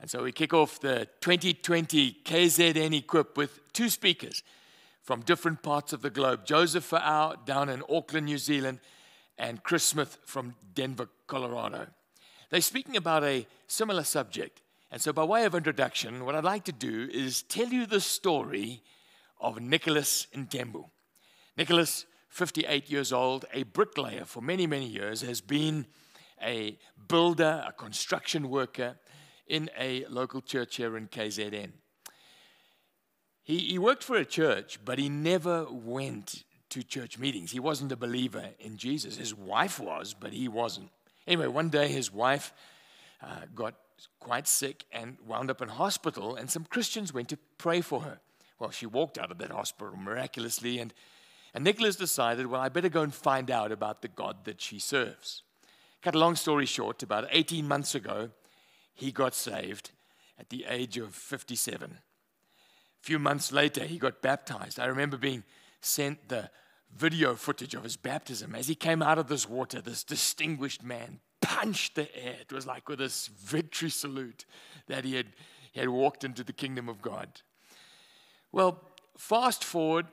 And so we kick off the 2020 KZN Equip with two speakers from different parts of the globe Joseph Fa'au down in Auckland, New Zealand, and Chris Smith from Denver, Colorado. They're speaking about a similar subject. And so, by way of introduction, what I'd like to do is tell you the story of Nicholas Ntembu. Nicholas, 58 years old, a bricklayer for many, many years, has been a builder, a construction worker in a local church here in KZN. He, he worked for a church, but he never went to church meetings. He wasn't a believer in Jesus. His wife was, but he wasn't. Anyway, one day his wife uh, got quite sick and wound up in hospital, and some Christians went to pray for her. Well, she walked out of that hospital miraculously, and, and Nicholas decided, well, I better go and find out about the God that she serves. Cut a long story short, about 18 months ago, he got saved at the age of 57. A few months later, he got baptized. I remember being sent the video footage of his baptism. As he came out of this water, this distinguished man punched the air. It was like with this victory salute that he had, he had walked into the kingdom of God. Well, fast forward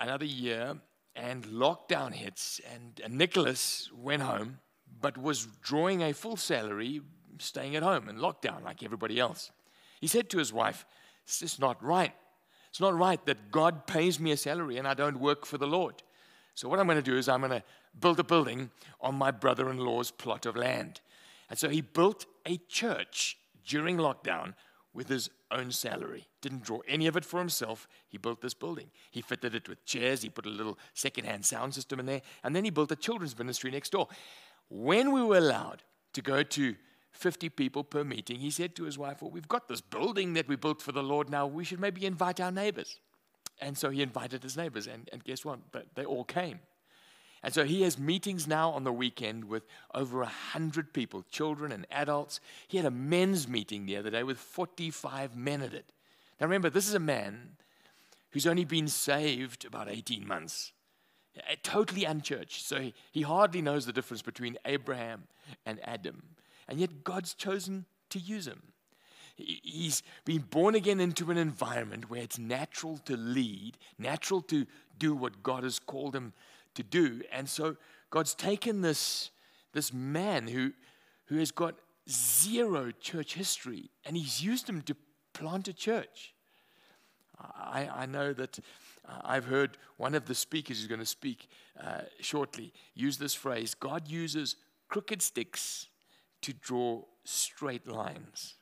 another year, and lockdown hits, and, and Nicholas went home, but was drawing a full salary, staying at home in lockdown like everybody else. He said to his wife, It's just not right. It's not right that God pays me a salary and I don't work for the Lord. So, what I'm going to do is I'm going to build a building on my brother in law's plot of land. And so he built a church during lockdown with his own salary. Didn't draw any of it for himself. He built this building. He fitted it with chairs. He put a little secondhand sound system in there. And then he built a children's ministry next door. When we were allowed to go to 50 people per meeting, he said to his wife, Well, we've got this building that we built for the Lord now. We should maybe invite our neighbors. And so he invited his neighbors, and, and guess what? They all came. And so he has meetings now on the weekend with over 100 people, children and adults. He had a men's meeting the other day with 45 men at it. Now remember, this is a man who's only been saved about 18 months, eh, totally unchurched. So he, he hardly knows the difference between Abraham and Adam. And yet God's chosen to use him. He's been born again into an environment where it's natural to lead, natural to do what God has called him to do. And so God's taken this, this man who, who has got zero church history and he's used him to plant a church. I, I know that uh, I've heard one of the speakers who's going to speak uh, shortly use this phrase God uses crooked sticks to draw straight lines.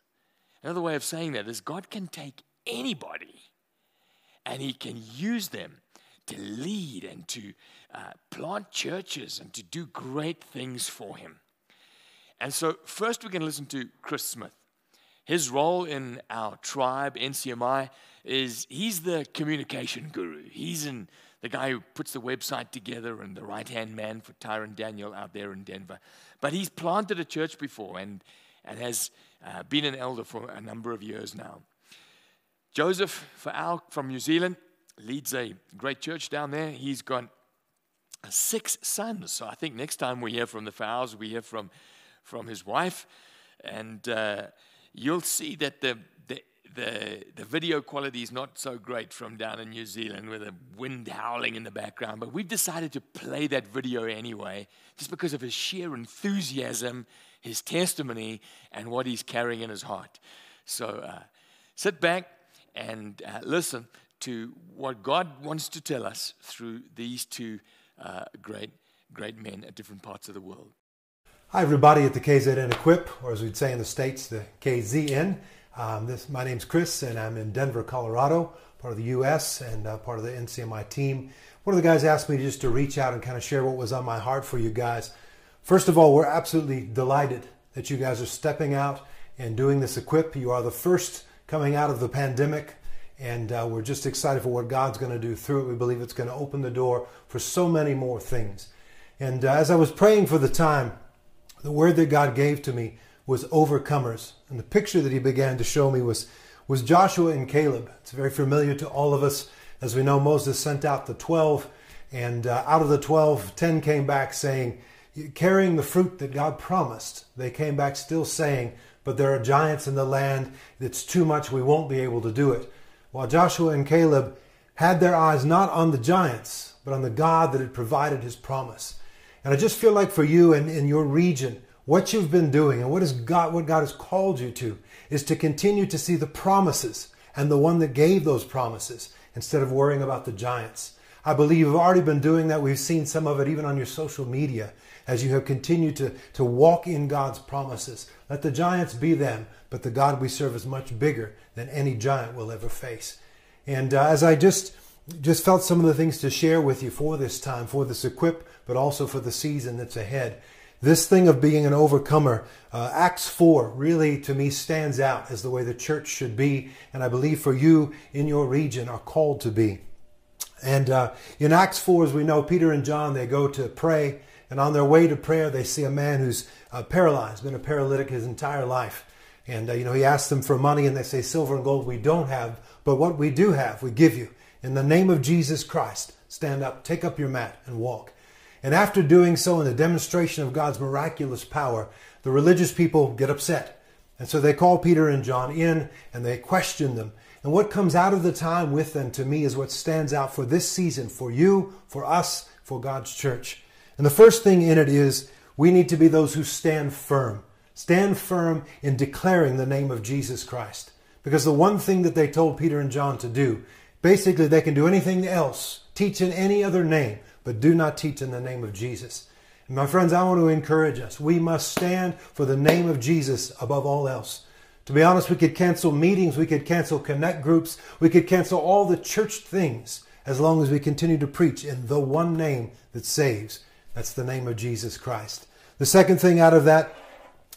Another way of saying that is God can take anybody and He can use them to lead and to uh, plant churches and to do great things for Him. And so, first, we're going to listen to Chris Smith. His role in our tribe, NCMI, is he's the communication guru. He's in, the guy who puts the website together and the right hand man for Tyrone Daniel out there in Denver. But he's planted a church before and, and has uh, been an elder for a number of years now. Joseph Fa'au from New Zealand leads a great church down there. He's got six sons. So I think next time we hear from the Fa'aus, we hear from, from his wife. And uh, you'll see that the, the, the, video quality is not so great from down in New Zealand with the wind howling in the background. But we've decided to play that video anyway, just because of his sheer enthusiasm his testimony and what he's carrying in his heart. So uh, sit back and uh, listen to what God wants to tell us through these two uh, great, great men at different parts of the world. Hi, everybody at the KZN Equip, or as we'd say in the States, the KZN. Um, this, my name's Chris, and I'm in Denver, Colorado, part of the U.S. and uh, part of the NCMI team. One of the guys asked me just to reach out and kind of share what was on my heart for you guys. First of all, we're absolutely delighted that you guys are stepping out and doing this equip. You are the first coming out of the pandemic, and uh, we're just excited for what God's going to do through it. We believe it's going to open the door for so many more things. And uh, as I was praying for the time, the word that God gave to me was overcomers. And the picture that he began to show me was, was Joshua and Caleb. It's very familiar to all of us. As we know, Moses sent out the 12, and uh, out of the 12, 10 came back saying, carrying the fruit that God promised. They came back still saying, but there are giants in the land. It's too much. We won't be able to do it. While Joshua and Caleb had their eyes not on the giants, but on the God that had provided his promise. And I just feel like for you and in your region, what you've been doing and what is God what God has called you to is to continue to see the promises and the one that gave those promises instead of worrying about the giants. I believe you've already been doing that. We've seen some of it even on your social media as you have continued to, to walk in God's promises. Let the giants be them, but the God we serve is much bigger than any giant will ever face. And uh, as I just just felt some of the things to share with you for this time, for this equip, but also for the season that's ahead. This thing of being an overcomer, uh, Acts 4 really to me stands out as the way the church should be, and I believe for you in your region are called to be. And uh, in Acts 4, as we know, Peter and John, they go to pray, and on their way to prayer, they see a man who's uh, paralyzed, been a paralytic his entire life. And, uh, you know, he asks them for money, and they say, Silver and gold we don't have, but what we do have, we give you. In the name of Jesus Christ, stand up, take up your mat, and walk. And after doing so, in the demonstration of God's miraculous power, the religious people get upset. And so they call Peter and John in and they question them. And what comes out of the time with them to me is what stands out for this season, for you, for us, for God's church. And the first thing in it is we need to be those who stand firm. Stand firm in declaring the name of Jesus Christ. Because the one thing that they told Peter and John to do, basically they can do anything else, teach in any other name, but do not teach in the name of Jesus. And my friends, I want to encourage us. We must stand for the name of Jesus above all else. To be honest, we could cancel meetings, we could cancel connect groups, we could cancel all the church things as long as we continue to preach in the one name that saves. That's the name of Jesus Christ. The second thing out of that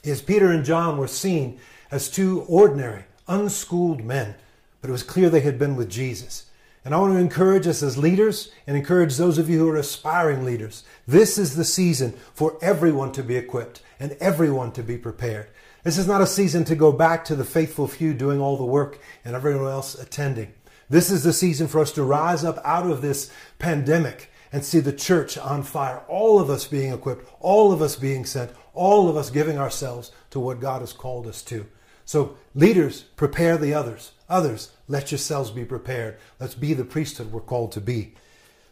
is Peter and John were seen as two ordinary, unschooled men, but it was clear they had been with Jesus. And I want to encourage us as leaders and encourage those of you who are aspiring leaders. This is the season for everyone to be equipped and everyone to be prepared. This is not a season to go back to the faithful few doing all the work and everyone else attending. This is the season for us to rise up out of this pandemic and see the church on fire. All of us being equipped, all of us being sent, all of us giving ourselves to what God has called us to. So, leaders, prepare the others. Others, let yourselves be prepared. Let's be the priesthood we're called to be.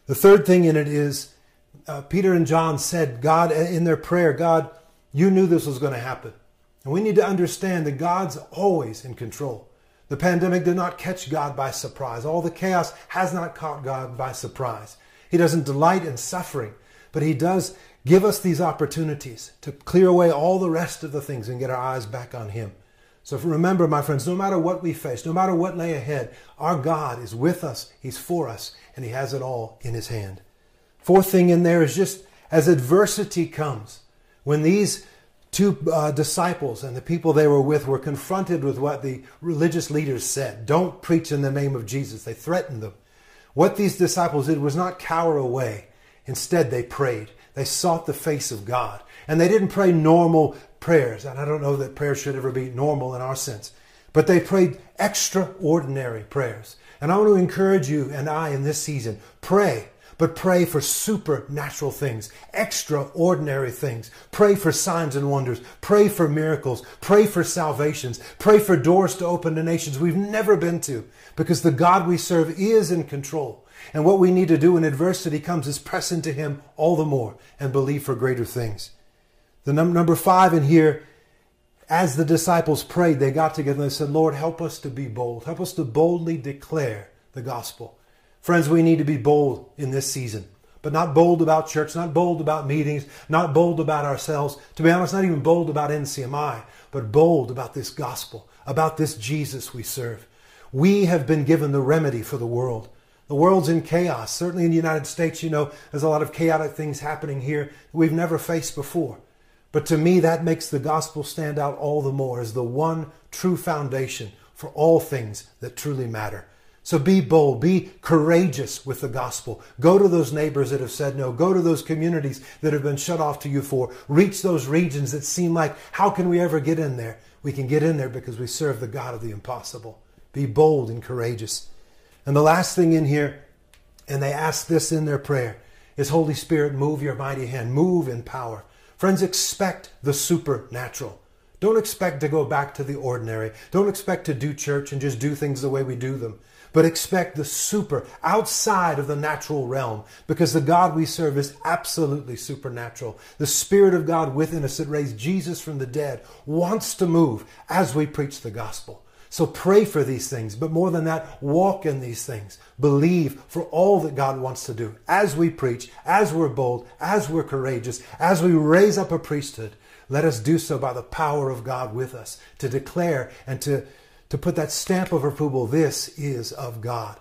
The third thing in it is uh, Peter and John said, God, uh, in their prayer, God, you knew this was going to happen. And we need to understand that God's always in control. The pandemic did not catch God by surprise. All the chaos has not caught God by surprise. He doesn't delight in suffering, but He does give us these opportunities to clear away all the rest of the things and get our eyes back on Him. So remember, my friends, no matter what we face, no matter what lay ahead, our God is with us, He's for us, and He has it all in His hand. Fourth thing in there is just as adversity comes, when these two uh, disciples and the people they were with were confronted with what the religious leaders said don't preach in the name of Jesus, they threatened them. What these disciples did was not cower away. Instead, they prayed. They sought the face of God. And they didn't pray normal prayers. And I don't know that prayers should ever be normal in our sense. But they prayed extraordinary prayers. And I want to encourage you and I in this season pray, but pray for supernatural things, extraordinary things. Pray for signs and wonders. Pray for miracles. Pray for salvations. Pray for doors to open to nations we've never been to because the God we serve is in control. And what we need to do when adversity comes is press into Him all the more and believe for greater things. The num- number five in here, as the disciples prayed, they got together and they said, Lord, help us to be bold. Help us to boldly declare the gospel. Friends, we need to be bold in this season, but not bold about church, not bold about meetings, not bold about ourselves. To be honest, not even bold about NCMI, but bold about this gospel, about this Jesus we serve. We have been given the remedy for the world. The world's in chaos. Certainly in the United States, you know, there's a lot of chaotic things happening here that we've never faced before. But to me, that makes the gospel stand out all the more as the one true foundation for all things that truly matter. So be bold, be courageous with the gospel. Go to those neighbors that have said no. Go to those communities that have been shut off to you for. Reach those regions that seem like, how can we ever get in there? We can get in there because we serve the God of the impossible. Be bold and courageous. And the last thing in here, and they ask this in their prayer, is Holy Spirit, move your mighty hand, move in power. Friends, expect the supernatural. Don't expect to go back to the ordinary. Don't expect to do church and just do things the way we do them. But expect the super outside of the natural realm because the God we serve is absolutely supernatural. The Spirit of God within us that raised Jesus from the dead wants to move as we preach the gospel. So pray for these things, but more than that, walk in these things. Believe for all that God wants to do as we preach, as we're bold, as we're courageous, as we raise up a priesthood. Let us do so by the power of God with us to declare and to, to put that stamp of approval. This is of God.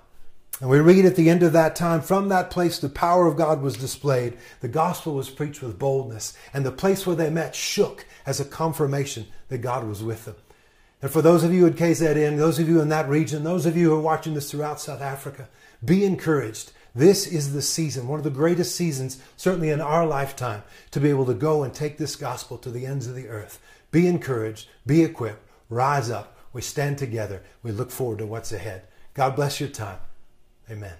And we read at the end of that time, from that place the power of God was displayed. The gospel was preached with boldness, and the place where they met shook as a confirmation that God was with them. And for those of you at KZN, those of you in that region, those of you who are watching this throughout South Africa, be encouraged. This is the season, one of the greatest seasons, certainly in our lifetime, to be able to go and take this gospel to the ends of the earth. Be encouraged, be equipped, rise up. We stand together. We look forward to what's ahead. God bless your time. Amen.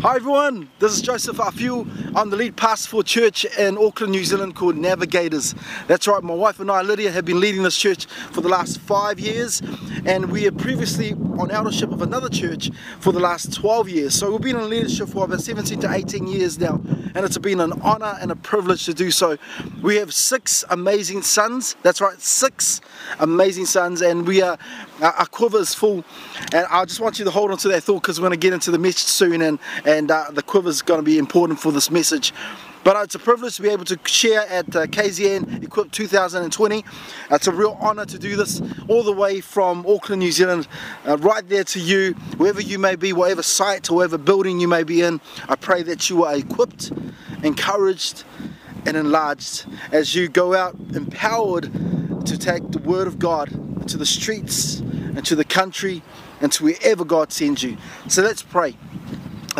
Hi everyone, this is Joseph Afiu. I'm the lead pastor for a church in Auckland, New Zealand called Navigators. That's right, my wife and I, Lydia, have been leading this church for the last five years and we are previously on eldership of another church for the last 12 years. So we've been in leadership for about 17 to 18 years now and it's been an honor and a privilege to do so. We have six amazing sons, that's right, six amazing sons and we are, our quiver is full and I just want you to hold on to that thought because we're going to get into the message soon and, and uh, the quiver is going to be important for this message. But it's a privilege to be able to share at uh, KZN Equip 2020. It's a real honour to do this all the way from Auckland, New Zealand, uh, right there to you, wherever you may be, whatever site whatever building you may be in. I pray that you are equipped, encouraged, and enlarged as you go out empowered to take the Word of God to the streets and to the country and to wherever God sends you. So let's pray.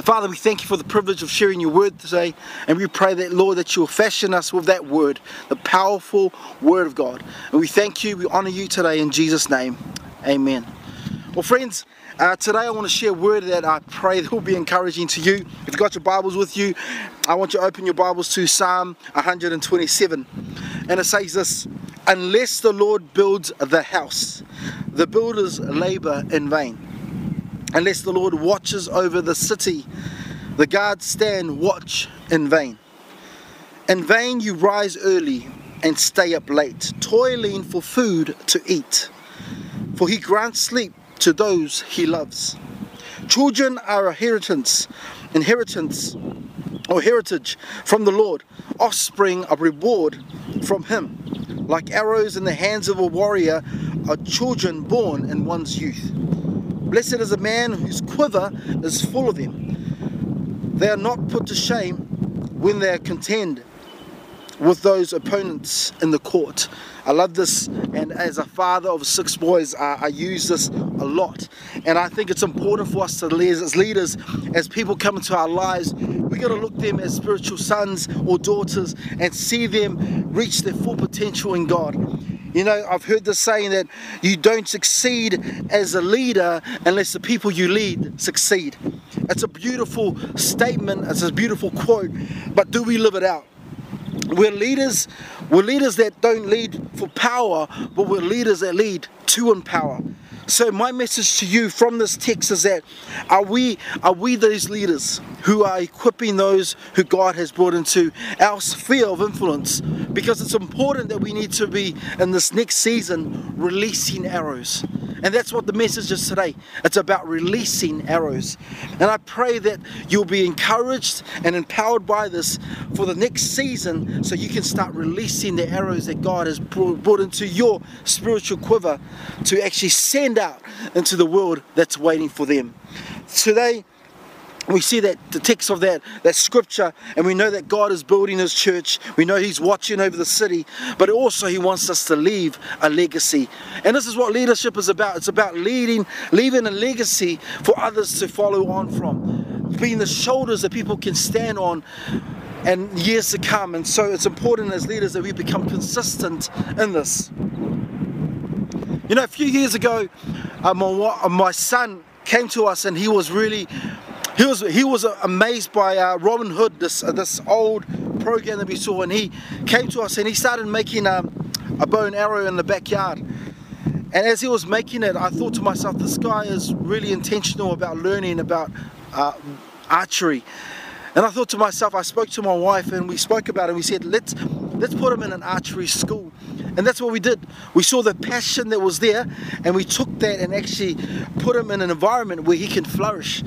Father, we thank you for the privilege of sharing your word today, and we pray that, Lord, that you'll fashion us with that word, the powerful word of God. And we thank you, we honor you today in Jesus' name. Amen. Well, friends, uh, today I want to share a word that I pray that will be encouraging to you. If you've got your Bibles with you, I want you to open your Bibles to Psalm 127. And it says this Unless the Lord builds the house, the builders labor in vain unless the Lord watches over the city. The guards stand watch in vain. In vain you rise early and stay up late, toiling for food to eat. For he grants sleep to those he loves. Children are a inheritance, inheritance or heritage from the Lord, offspring a reward from him. Like arrows in the hands of a warrior are children born in one's youth. Blessed is a man whose quiver is full of them. They are not put to shame when they contend with those opponents in the court. I love this, and as a father of six boys, I, I use this a lot. And I think it's important for us to, as leaders, as people come into our lives, we got to look them as spiritual sons or daughters and see them reach their full potential in God. You know, I've heard the saying that you don't succeed as a leader unless the people you lead succeed. It's a beautiful statement, it's a beautiful quote, but do we live it out? We're leaders, we're leaders that don't lead for power, but we're leaders that lead to empower. So my message to you from this text is that are we are we those leaders who are equipping those who God has brought into our sphere of influence? Because it's important that we need to be in this next season releasing arrows. And that's what the message is today. It's about releasing arrows. And I pray that you'll be encouraged and empowered by this for the next season so you can start releasing the arrows that God has brought into your spiritual quiver to actually send out into the world that's waiting for them. Today, we see that the text of that that scripture and we know that God is building his church. We know he's watching over the city but also he wants us to leave a legacy. And this is what leadership is about. It's about leading leaving a legacy for others to follow on from being the shoulders that people can stand on and years to come. And so it's important as leaders that we become consistent in this you know a few years ago uh, my, my son came to us and he was really he was he was amazed by uh, Robin Hood, this uh, this old program that we saw, and he came to us and he started making um, a bow and arrow in the backyard. And as he was making it, I thought to myself, this guy is really intentional about learning about uh, archery. And I thought to myself, I spoke to my wife and we spoke about it. we said, let's let's put him in an archery school. And that's what we did. We saw the passion that was there and we took that and actually put him in an environment where he can flourish.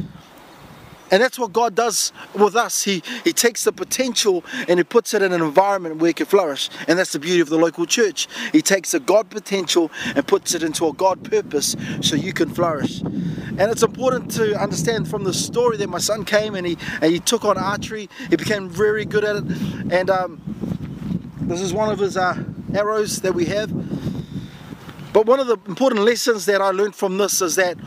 And that's what God does with us. He, he takes the potential and He puts it in an environment where it can flourish. And that's the beauty of the local church. He takes the God potential and puts it into a God purpose so you can flourish. And it's important to understand from the story that my son came and he, and he took on archery. He became very good at it. And um, this is one of his uh, arrows that we have. But one of the important lessons that I learned from this is that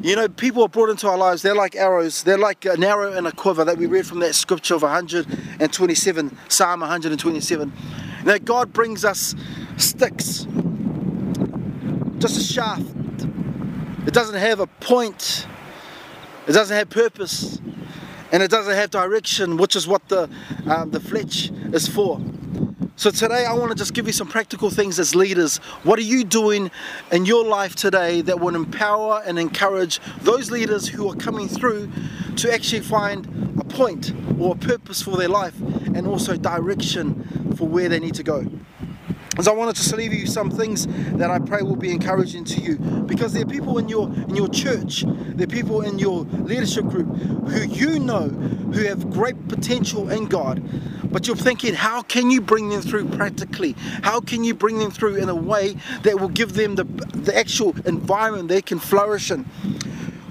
you know, people are brought into our lives, they're like arrows, they're like an arrow in a quiver that we read from that scripture of 127, Psalm 127. That God brings us sticks, just a shaft. It doesn't have a point, it doesn't have purpose, and it doesn't have direction, which is what the, um, the fletch is for. So today I want to just give you some practical things as leaders. What are you doing in your life today that will empower and encourage those leaders who are coming through to actually find a point or a purpose for their life and also direction for where they need to go? As I wanted to leave you some things that I pray will be encouraging to you because there are people in your in your church, there are people in your leadership group who you know who have great potential in God but you're thinking, how can you bring them through practically? How can you bring them through in a way that will give them the, the actual environment they can flourish in?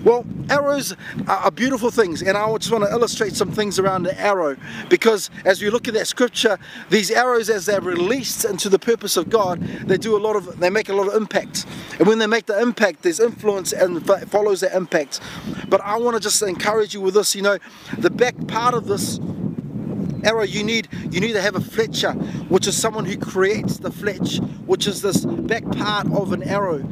Well, arrows are beautiful things, and I just want to illustrate some things around the arrow because as we look at that scripture, these arrows, as they're released into the purpose of God, they do a lot of, they make a lot of impact. And when they make the impact, there's influence and follows that impact. But I want to just encourage you with this, you know, the back part of this arrow you need you need to have a fletcher which is someone who creates the fletch which is this back part of an arrow.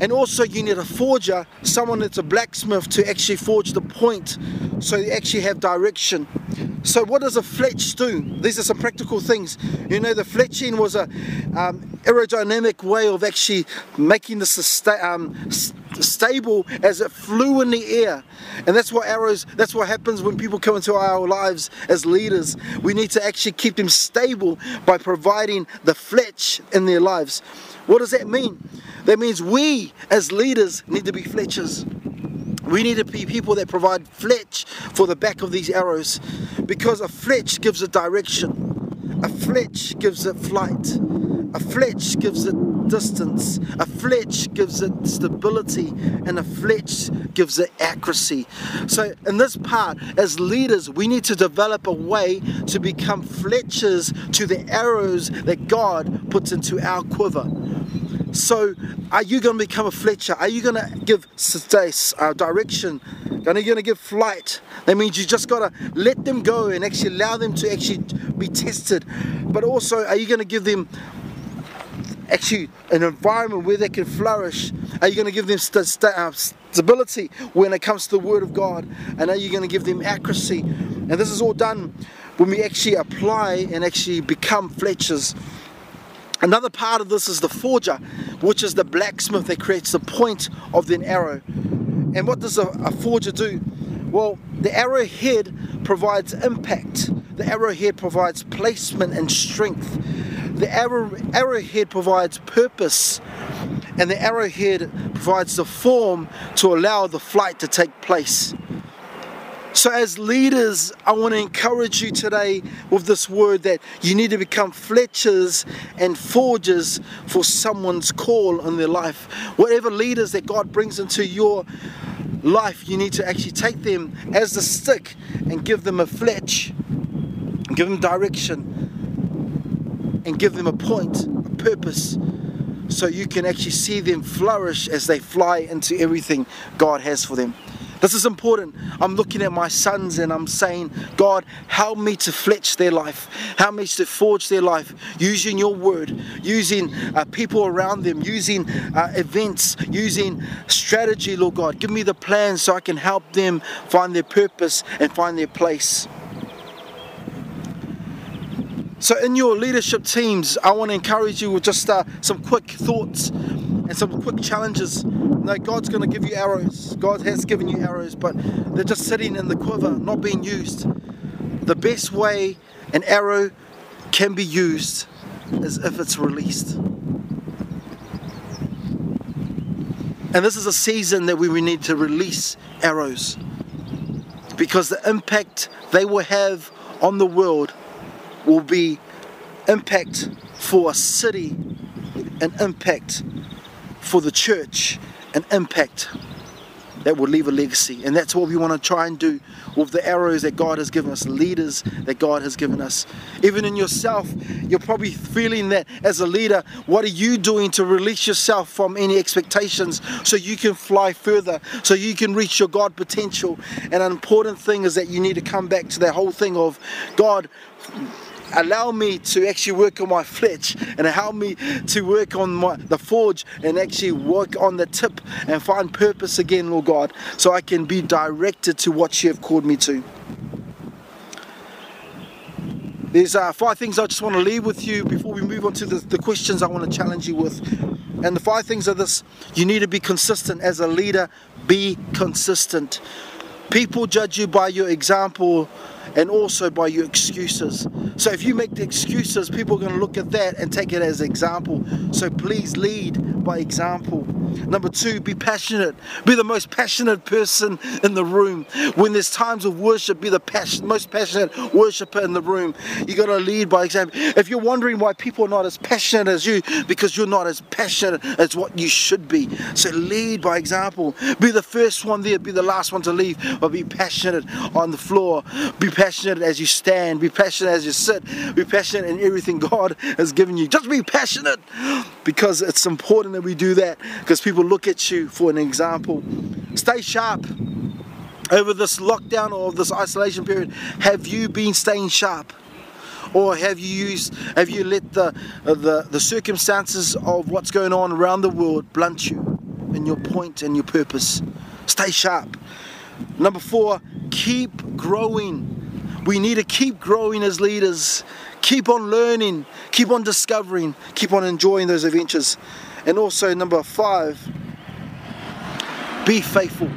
And also you need a forger someone that's a blacksmith to actually forge the point so you actually have direction. So what does a fletch do? These are some practical things. You know the fletching was a um, aerodynamic way of actually making the um, stable as it flew in the air. And that's what arrows, that's what happens when people come into our lives as leaders. We need to actually keep them stable by providing the fletch in their lives. What does that mean? That means we as leaders need to be fletchers. We need to be people that provide fletch for the back of these arrows because a fletch gives a direction. A fletch gives it flight. A fletch gives it distance. A fletch gives it stability and a fletch gives it accuracy. So in this part, as leaders, we need to develop a way to become fletchers to the arrows that God puts into our quiver. So, are you going to become a fletcher? Are you going to give uh, direction? Are you going to give flight? That means you just got to let them go and actually allow them to actually be tested. But also, are you going to give them actually an environment where they can flourish? Are you going to give them st st uh, stability when it comes to the Word of God? And are you going to give them accuracy? And this is all done when we actually apply and actually become fletchers. Another part of this is the forger, which is the blacksmith that creates the point of the arrow. And what does a, a forger do? Well, the arrowhead provides impact. The arrowhead provides placement and strength the arrow, arrowhead provides purpose and the arrowhead provides the form to allow the flight to take place. So, as leaders, I want to encourage you today with this word that you need to become fletchers and forgers for someone's call in their life. Whatever leaders that God brings into your life, you need to actually take them as the stick and give them a fletch, give them direction, and give them a point, a purpose, so you can actually see them flourish as they fly into everything God has for them. This is important. I'm looking at my sons and I'm saying, God, help me to fletch their life. Help me to forge their life using your word, using uh, people around them, using uh, events, using strategy, Lord God. Give me the plan so I can help them find their purpose and find their place. So, in your leadership teams, I want to encourage you with just uh, some quick thoughts and some quick challenges. No, God's going to give you arrows. God has given you arrows, but they're just sitting in the quiver, not being used. The best way an arrow can be used is if it's released. And this is a season that we need to release arrows because the impact they will have on the world will be impact for a city, an impact for the church, an impact that will leave a legacy. And that's what we want to try and do with the arrows that God has given us, leaders that God has given us. Even in yourself, you're probably feeling that as a leader, what are you doing to release yourself from any expectations so you can fly further, so you can reach your God potential? And an important thing is that you need to come back to that whole thing of God allow me to actually work on my fletch and help me to work on my the forge and actually work on the tip and find purpose again, Lord God, so I can be directed to what you have called me to. There's uh, five things I just want to leave with you before we move on to the, the questions I want to challenge you with. And the five things are this you need to be consistent as a leader, be consistent. People judge you by your example and also by your excuses. So if you make the excuses, people are going to look at that and take it as example. So please lead by example. Number two, be passionate. Be the most passionate person in the room. When there's times of worship, be the passion, most passionate worshiper in the room. You got to lead by example. If you're wondering why people are not as passionate as you, because you're not as passionate as what you should be. So lead by example. Be the first one there, be the last one to leave, but be passionate on the floor. Be passionate as you stand. Be passionate as you sit. Be passionate in everything God has given you. Just be passionate because it's important that we do that because people look at you for an example. Stay sharp. Over this lockdown or this isolation period, have you been staying sharp? Or have you used have you let the the, the circumstances of what's going on around the world blunt you in your point and your purpose? Stay sharp. Number four, keep growing. We need to keep growing as leaders, keep on learning, keep on discovering, keep on enjoying those adventures. And also, number five, be faithful.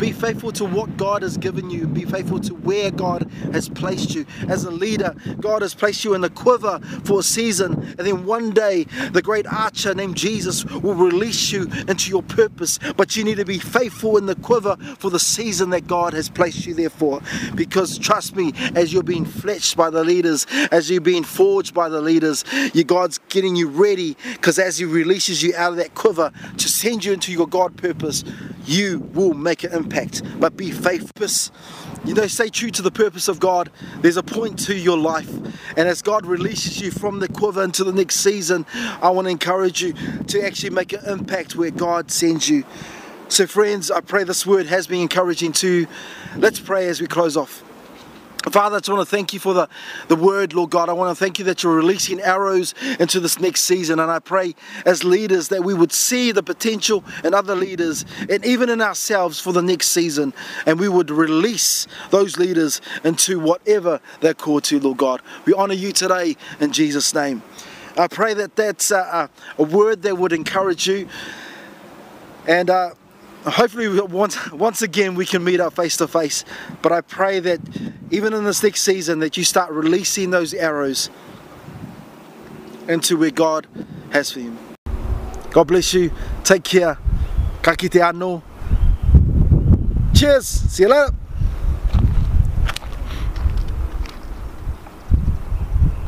Be faithful to what God has given you. Be faithful to where God has placed you. As a leader, God has placed you in the quiver for a season. And then one day, the great archer named Jesus will release you into your purpose. But you need to be faithful in the quiver for the season that God has placed you there for. Because trust me, as you're being fletched by the leaders, as you're being forged by the leaders, you God's getting you ready. Because as He releases you out of that quiver to send you into your God purpose, you will make an impact. But be faithless. You know, stay true to the purpose of God. There's a point to your life. And as God releases you from the quiver into the next season, I want to encourage you to actually make an impact where God sends you. So, friends, I pray this word has been encouraging too. Let's pray as we close off. Father, I just want to thank you for the, the word, Lord God. I want to thank you that you're releasing arrows into this next season. And I pray as leaders that we would see the potential in other leaders and even in ourselves for the next season. And we would release those leaders into whatever they're called to, Lord God. We honor you today in Jesus' name. I pray that that's a, a word that would encourage you. And uh, hopefully once once again we can meet up face to face but i pray that even in this next season that you start releasing those arrows into where god has for you. God bless you. Take care. Ka kite ano cheers. See you later